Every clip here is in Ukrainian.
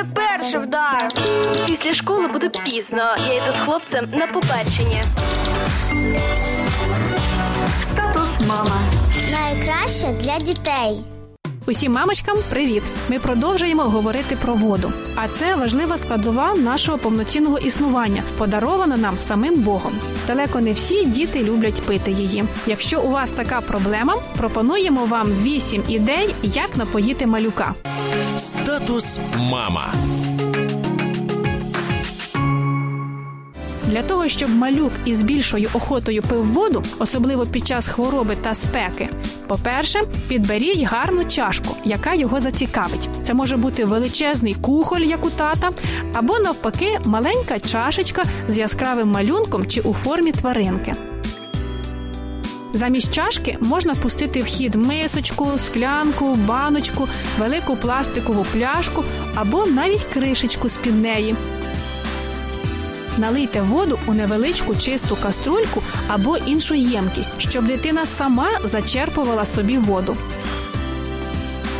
мене перший вдар. Після школи буде пізно. Я йду з хлопцем на побачення. Статус мама. Найкраще для дітей. Усім мамочкам привіт! Ми продовжуємо говорити про воду. А це важлива складова нашого повноцінного існування, подарована нам самим Богом. Далеко не всі діти люблять пити її. Якщо у вас така проблема, пропонуємо вам 8 ідей, як напоїти малюка. Статус мама. Для того, щоб малюк із більшою охотою пив воду, особливо під час хвороби та спеки. По-перше, підберіть гарну чашку, яка його зацікавить. Це може бути величезний кухоль, як у тата, або навпаки, маленька чашечка з яскравим малюнком чи у формі тваринки. Замість чашки можна пустити в хід мисочку, склянку, баночку, велику пластикову пляшку або навіть кришечку з під неї. Налийте воду у невеличку чисту каструльку або іншу ємкість, щоб дитина сама зачерпувала собі воду.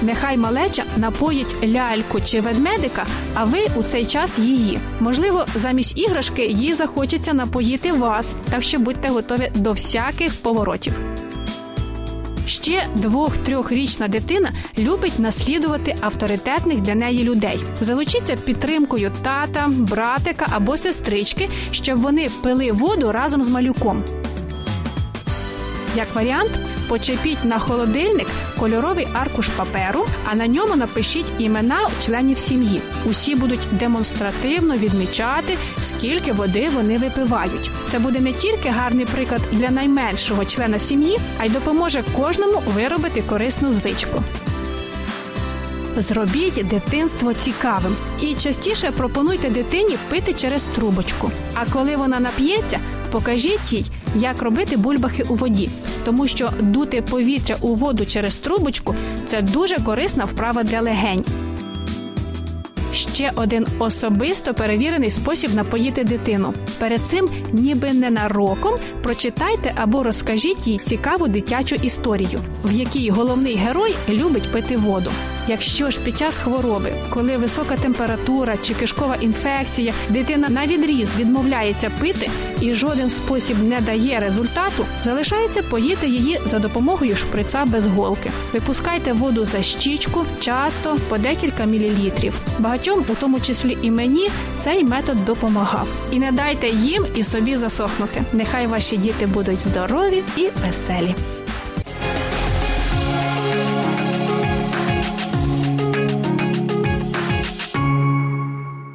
Нехай малеча напоїть ляльку чи ведмедика, а ви у цей час її. Можливо, замість іграшки їй захочеться напоїти вас, так що будьте готові до всяких поворотів. Ще двох-трьохрічна дитина любить наслідувати авторитетних для неї людей. Залучіться підтримкою тата, братика або сестрички, щоб вони пили воду разом з малюком. Як варіант, почепіть на холодильник кольоровий аркуш паперу, а на ньому напишіть імена членів сім'ї. Усі будуть демонстративно відмічати, скільки води вони випивають. Це буде не тільки гарний приклад для найменшого члена сім'ї, а й допоможе кожному виробити корисну звичку. Зробіть дитинство цікавим і частіше пропонуйте дитині пити через трубочку. А коли вона нап'ється, покажіть їй, як робити бульбахи у воді, тому що дути повітря у воду через трубочку це дуже корисна вправа для легень. Ще один особисто перевірений спосіб напоїти дитину. Перед цим, ніби ненароком, прочитайте або розкажіть їй цікаву дитячу історію, в якій головний герой любить пити воду. Якщо ж під час хвороби, коли висока температура чи кишкова інфекція, дитина на відріз відмовляється пити і жоден спосіб не дає результату, залишається поїти її за допомогою шприца без голки. Випускайте воду за щічку, часто по декілька мілілітрів. Багатьом, у тому числі і мені, цей метод допомагав. І не дайте їм і собі засохнути. Нехай ваші діти будуть здорові і веселі.